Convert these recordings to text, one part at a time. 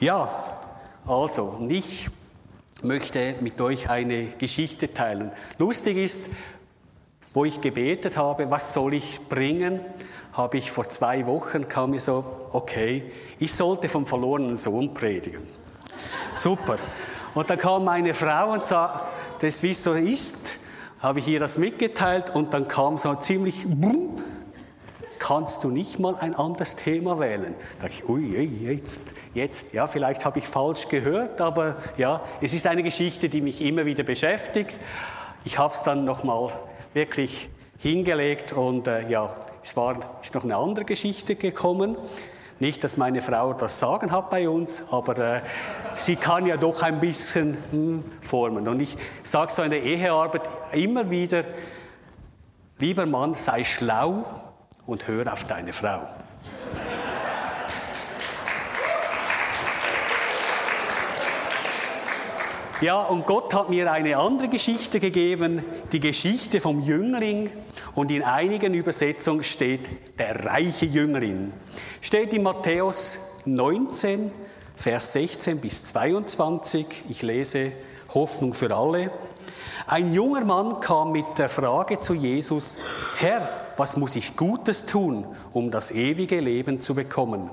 Ja, also, ich möchte mit euch eine Geschichte teilen. Lustig ist, wo ich gebetet habe, was soll ich bringen, habe ich vor zwei Wochen kam mir so, okay, ich sollte vom verlorenen Sohn predigen. Super. Und dann kam meine Frau und sagte, das wie so ist, habe ich ihr das mitgeteilt und dann kam so ziemlich, boom, kannst du nicht mal ein anderes Thema wählen? Da dachte ich, ui, jetzt, jetzt, ja, vielleicht habe ich falsch gehört, aber ja, es ist eine Geschichte, die mich immer wieder beschäftigt. Ich habe es dann nochmal wirklich hingelegt und äh, ja, es war, ist noch eine andere Geschichte gekommen. Nicht, dass meine Frau das Sagen hat bei uns, aber äh, sie kann ja doch ein bisschen hm, formen. Und ich sage so in der Ehearbeit immer wieder, lieber Mann, sei schlau und hör auf deine Frau. Ja, und Gott hat mir eine andere Geschichte gegeben, die Geschichte vom Jüngling. Und in einigen Übersetzungen steht der reiche Jüngling. Steht in Matthäus 19, Vers 16 bis 22. Ich lese Hoffnung für alle. Ein junger Mann kam mit der Frage zu Jesus, Herr, was muss ich Gutes tun, um das ewige Leben zu bekommen?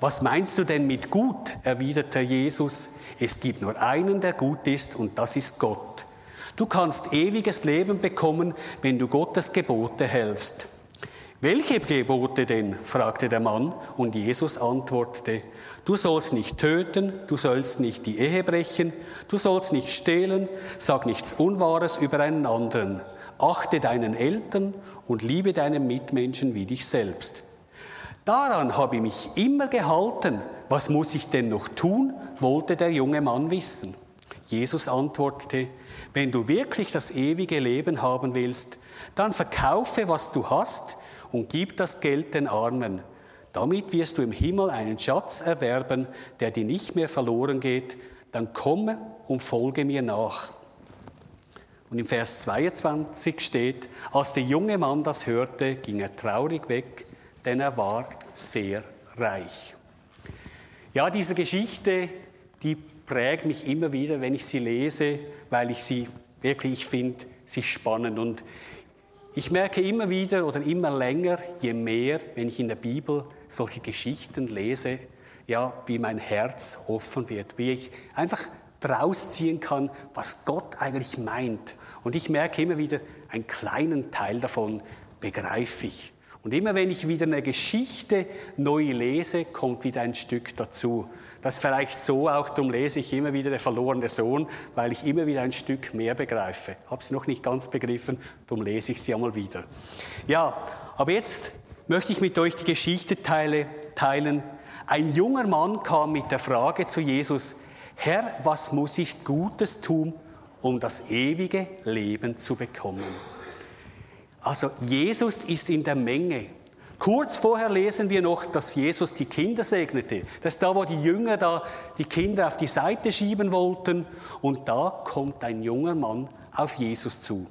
Was meinst du denn mit gut? erwiderte Jesus. Es gibt nur einen, der gut ist, und das ist Gott. Du kannst ewiges Leben bekommen, wenn du Gottes Gebote hältst. Welche Gebote denn? fragte der Mann, und Jesus antwortete, du sollst nicht töten, du sollst nicht die Ehe brechen, du sollst nicht stehlen, sag nichts Unwahres über einen anderen, achte deinen Eltern und liebe deinen Mitmenschen wie dich selbst. Daran habe ich mich immer gehalten. Was muss ich denn noch tun? wollte der junge Mann wissen. Jesus antwortete, wenn du wirklich das ewige Leben haben willst, dann verkaufe, was du hast und gib das Geld den Armen. Damit wirst du im Himmel einen Schatz erwerben, der dir nicht mehr verloren geht. Dann komme und folge mir nach. Und im Vers 22 steht, als der junge Mann das hörte, ging er traurig weg, denn er war sehr reich. Ja, diese Geschichte, die prägt mich immer wieder, wenn ich sie lese, weil ich sie wirklich, ich finde, sie spannend. Und ich merke immer wieder oder immer länger, je mehr, wenn ich in der Bibel solche Geschichten lese, ja, wie mein Herz offen wird, wie ich einfach draus ziehen kann, was Gott eigentlich meint. Und ich merke immer wieder, einen kleinen Teil davon begreife ich. Und immer wenn ich wieder eine Geschichte neu lese, kommt wieder ein Stück dazu. Das vielleicht so auch, darum lese ich immer wieder der verlorene Sohn, weil ich immer wieder ein Stück mehr begreife. Habe es noch nicht ganz begriffen, darum lese ich sie einmal wieder. Ja, aber jetzt möchte ich mit euch die Geschichte teile, teilen. Ein junger Mann kam mit der Frage zu Jesus, Herr, was muss ich Gutes tun, um das ewige Leben zu bekommen? Also Jesus ist in der Menge. Kurz vorher lesen wir noch, dass Jesus die Kinder segnete. Das ist da, wo die Jünger da die Kinder auf die Seite schieben wollten. Und da kommt ein junger Mann auf Jesus zu.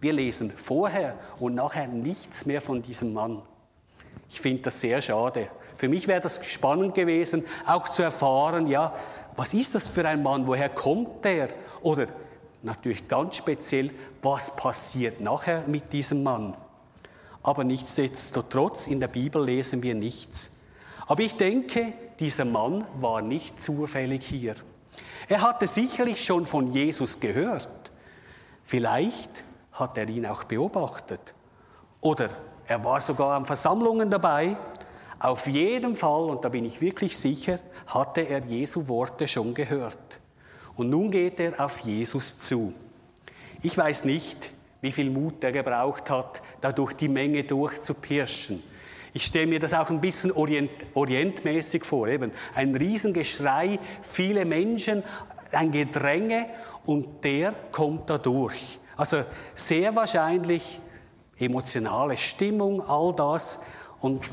Wir lesen vorher und nachher nichts mehr von diesem Mann. Ich finde das sehr schade. Für mich wäre das spannend gewesen, auch zu erfahren, ja, was ist das für ein Mann? Woher kommt der? Oder natürlich ganz speziell, was passiert nachher mit diesem Mann? Aber nichtsdestotrotz, in der Bibel lesen wir nichts. Aber ich denke, dieser Mann war nicht zufällig hier. Er hatte sicherlich schon von Jesus gehört. Vielleicht hat er ihn auch beobachtet. Oder er war sogar an Versammlungen dabei. Auf jeden Fall, und da bin ich wirklich sicher, hatte er Jesu Worte schon gehört. Und nun geht er auf Jesus zu. Ich weiß nicht, wie viel Mut er gebraucht hat, da durch die Menge durchzupirschen. Ich stelle mir das auch ein bisschen orient, orientmäßig vor, eben ein Riesengeschrei, viele Menschen, ein Gedränge und der kommt da durch. Also sehr wahrscheinlich emotionale Stimmung, all das und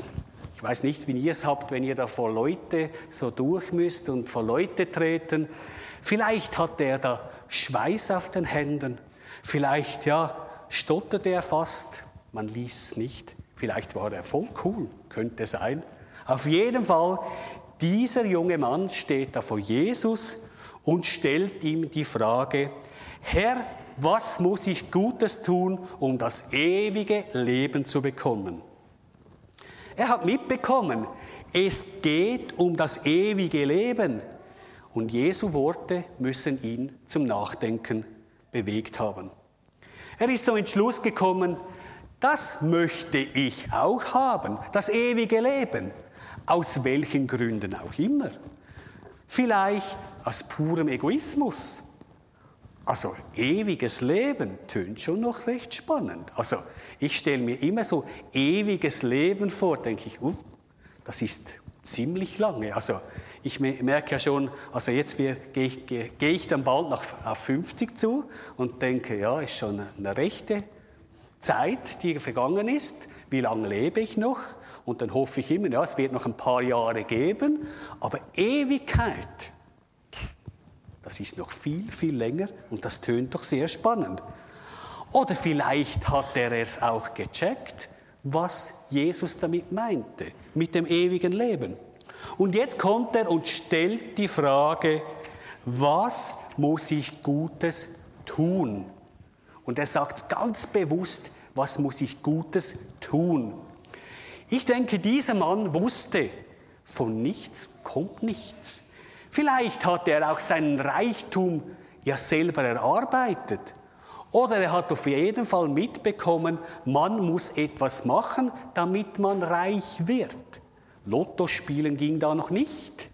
ich weiß nicht, wie ihr es habt, wenn ihr da vor Leute so durch müsst und vor Leute treten. Vielleicht hat er da Schweiß auf den Händen. Vielleicht, ja, stotterte er fast. Man ließ es nicht. Vielleicht war er voll cool, könnte sein. Auf jeden Fall, dieser junge Mann steht da vor Jesus und stellt ihm die Frage, Herr, was muss ich Gutes tun, um das ewige Leben zu bekommen? Er hat mitbekommen, es geht um das ewige Leben. Und Jesu Worte müssen ihn zum Nachdenken bewegt haben. Er ist zum Entschluss gekommen, das möchte ich auch haben, das ewige Leben, aus welchen Gründen auch immer. Vielleicht aus purem Egoismus. Also ewiges Leben tönt schon noch recht spannend. Also ich stelle mir immer so ewiges Leben vor, denke ich, uh, das ist ziemlich lange. Also ich merke ja schon, also jetzt gehe ich, gehe ich dann bald nach, auf 50 zu und denke, ja, ist schon eine rechte Zeit, die vergangen ist. Wie lange lebe ich noch? Und dann hoffe ich immer, ja, es wird noch ein paar Jahre geben. Aber Ewigkeit, das ist noch viel, viel länger und das tönt doch sehr spannend. Oder vielleicht hat er es auch gecheckt, was Jesus damit meinte, mit dem ewigen Leben. Und jetzt kommt er und stellt die Frage, was muss ich Gutes tun? Und er sagt ganz bewusst, was muss ich Gutes tun? Ich denke, dieser Mann wusste, von nichts kommt nichts. Vielleicht hat er auch seinen Reichtum ja selber erarbeitet. Oder er hat auf jeden Fall mitbekommen, man muss etwas machen, damit man reich wird. Lotto spielen ging da noch nicht.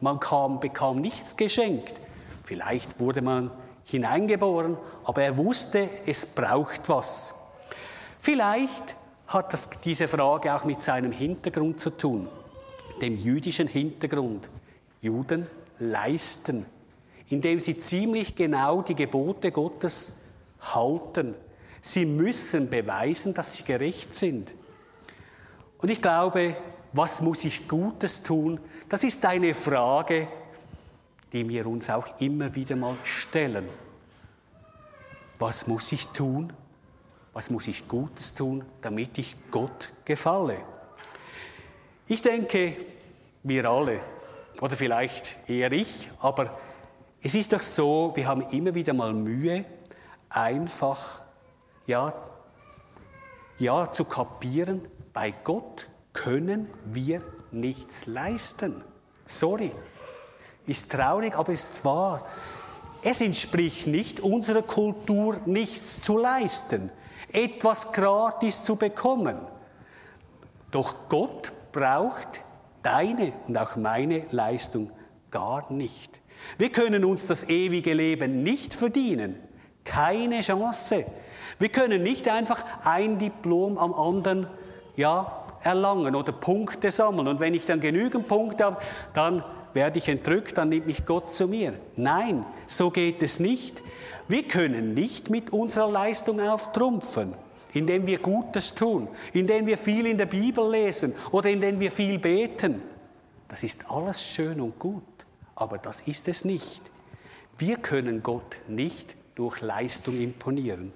Man kam, bekam nichts geschenkt. Vielleicht wurde man hineingeboren, aber er wusste, es braucht was. Vielleicht hat das, diese Frage auch mit seinem Hintergrund zu tun, dem jüdischen Hintergrund. Juden leisten, indem sie ziemlich genau die Gebote Gottes halten. Sie müssen beweisen, dass sie gerecht sind. Und ich glaube, was muss ich Gutes tun? Das ist eine Frage, die wir uns auch immer wieder mal stellen. Was muss ich tun? Was muss ich Gutes tun, damit ich Gott gefalle? Ich denke, wir alle, oder vielleicht eher ich, aber es ist doch so, wir haben immer wieder mal Mühe, einfach ja, ja zu kapieren, bei Gott können wir nichts leisten. Sorry. Ist traurig, aber ist wahr. Es entspricht nicht unserer Kultur, nichts zu leisten, etwas gratis zu bekommen. Doch Gott braucht deine und auch meine Leistung gar nicht. Wir können uns das ewige Leben nicht verdienen. Keine Chance. Wir können nicht einfach ein Diplom am anderen ja, erlangen oder Punkte sammeln. Und wenn ich dann genügend Punkte habe, dann werde ich entrückt, dann nimmt mich Gott zu mir. Nein, so geht es nicht. Wir können nicht mit unserer Leistung auftrumpfen, indem wir Gutes tun, indem wir viel in der Bibel lesen oder indem wir viel beten. Das ist alles schön und gut, aber das ist es nicht. Wir können Gott nicht durch Leistung imponieren.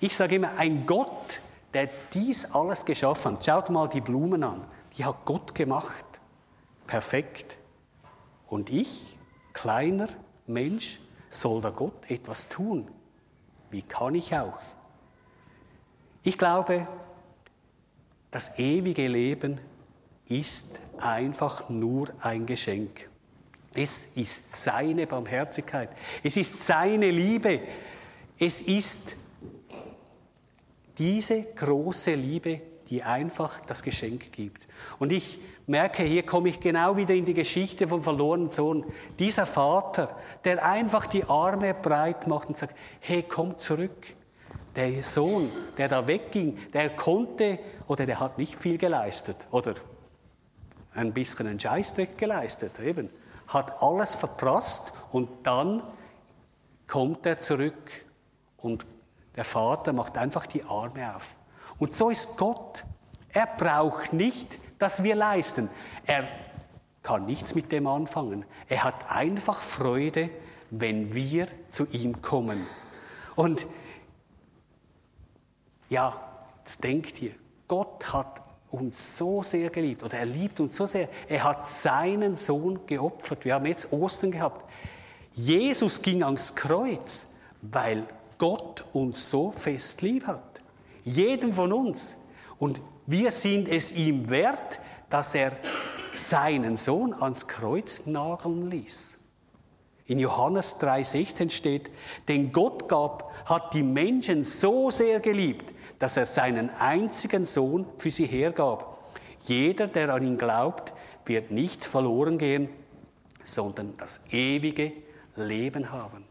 Ich sage immer, ein Gott, der dies alles geschaffen hat. Schaut mal die Blumen an. Die hat Gott gemacht. Perfekt. Und ich, kleiner Mensch, soll da Gott etwas tun? Wie kann ich auch? Ich glaube, das ewige Leben ist einfach nur ein Geschenk. Es ist seine Barmherzigkeit. Es ist seine Liebe. Es ist diese große Liebe, die einfach das Geschenk gibt. Und ich merke, hier komme ich genau wieder in die Geschichte vom verlorenen Sohn. Dieser Vater, der einfach die Arme breit macht und sagt, hey, komm zurück. Der Sohn, der da wegging, der konnte oder der hat nicht viel geleistet oder ein bisschen einen Scheißdreck geleistet, eben. Hat alles verprasst und dann kommt er zurück und der Vater macht einfach die Arme auf. Und so ist Gott. Er braucht nicht, dass wir leisten. Er kann nichts mit dem anfangen. Er hat einfach Freude, wenn wir zu ihm kommen. Und ja, das denkt ihr. Gott hat uns so sehr geliebt oder er liebt uns so sehr. Er hat seinen Sohn geopfert. Wir haben jetzt Ostern gehabt. Jesus ging ans Kreuz, weil Gott uns so fest lieb hat. Jeden von uns. Und wir sind es ihm wert, dass er seinen Sohn ans Kreuz nageln ließ. In Johannes 3,16 steht, denn Gott gab, hat die Menschen so sehr geliebt, dass er seinen einzigen Sohn für sie hergab. Jeder, der an ihn glaubt, wird nicht verloren gehen, sondern das ewige Leben haben.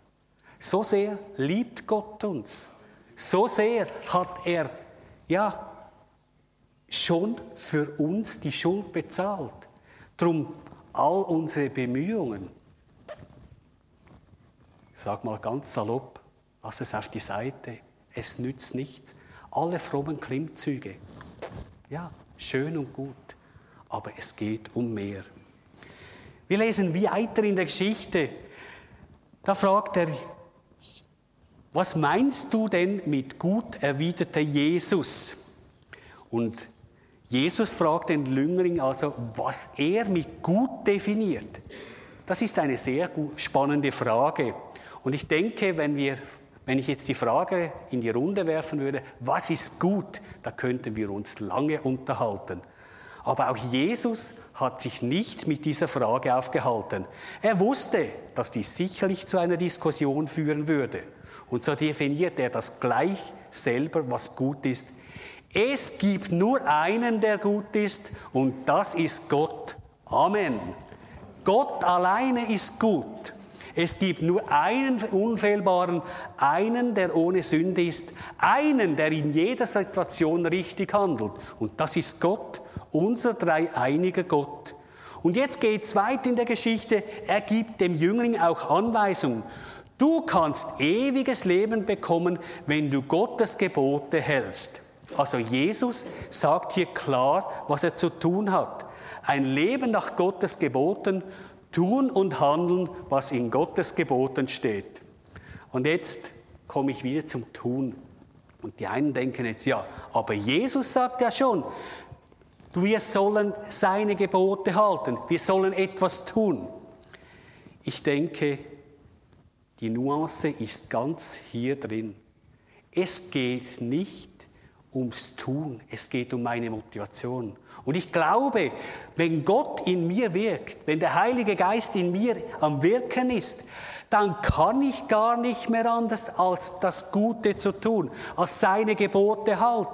So sehr liebt Gott uns. So sehr hat er, ja, schon für uns die Schuld bezahlt. Drum all unsere Bemühungen, sag mal ganz salopp, lass es auf die Seite, es nützt nichts. Alle frommen Klimmzüge, ja, schön und gut, aber es geht um mehr. Wir lesen weiter in der Geschichte. Da fragt er, was meinst du denn mit gut, erwiderte Jesus. Und Jesus fragt den Lüngling also, was er mit gut definiert. Das ist eine sehr spannende Frage. Und ich denke, wenn, wir, wenn ich jetzt die Frage in die Runde werfen würde, was ist gut, da könnten wir uns lange unterhalten. Aber auch Jesus hat sich nicht mit dieser Frage aufgehalten. Er wusste, dass dies sicherlich zu einer Diskussion führen würde. Und so definiert er das gleich selber, was gut ist. Es gibt nur einen, der gut ist, und das ist Gott. Amen. Gott alleine ist gut. Es gibt nur einen unfehlbaren, einen, der ohne Sünde ist, einen, der in jeder Situation richtig handelt. Und das ist Gott, unser dreieiniger Gott. Und jetzt geht es weit in der Geschichte. Er gibt dem Jüngling auch Anweisungen. Du kannst ewiges Leben bekommen, wenn du Gottes Gebote hältst. Also Jesus sagt hier klar, was er zu tun hat. Ein Leben nach Gottes Geboten tun und handeln, was in Gottes Geboten steht. Und jetzt komme ich wieder zum Tun. Und die einen denken jetzt, ja, aber Jesus sagt ja schon, wir sollen seine Gebote halten, wir sollen etwas tun. Ich denke, die Nuance ist ganz hier drin. Es geht nicht ums Tun, es geht um meine Motivation. Und ich glaube, wenn Gott in mir wirkt, wenn der Heilige Geist in mir am Wirken ist, dann kann ich gar nicht mehr anders als das Gute zu tun, als seine Gebote halten.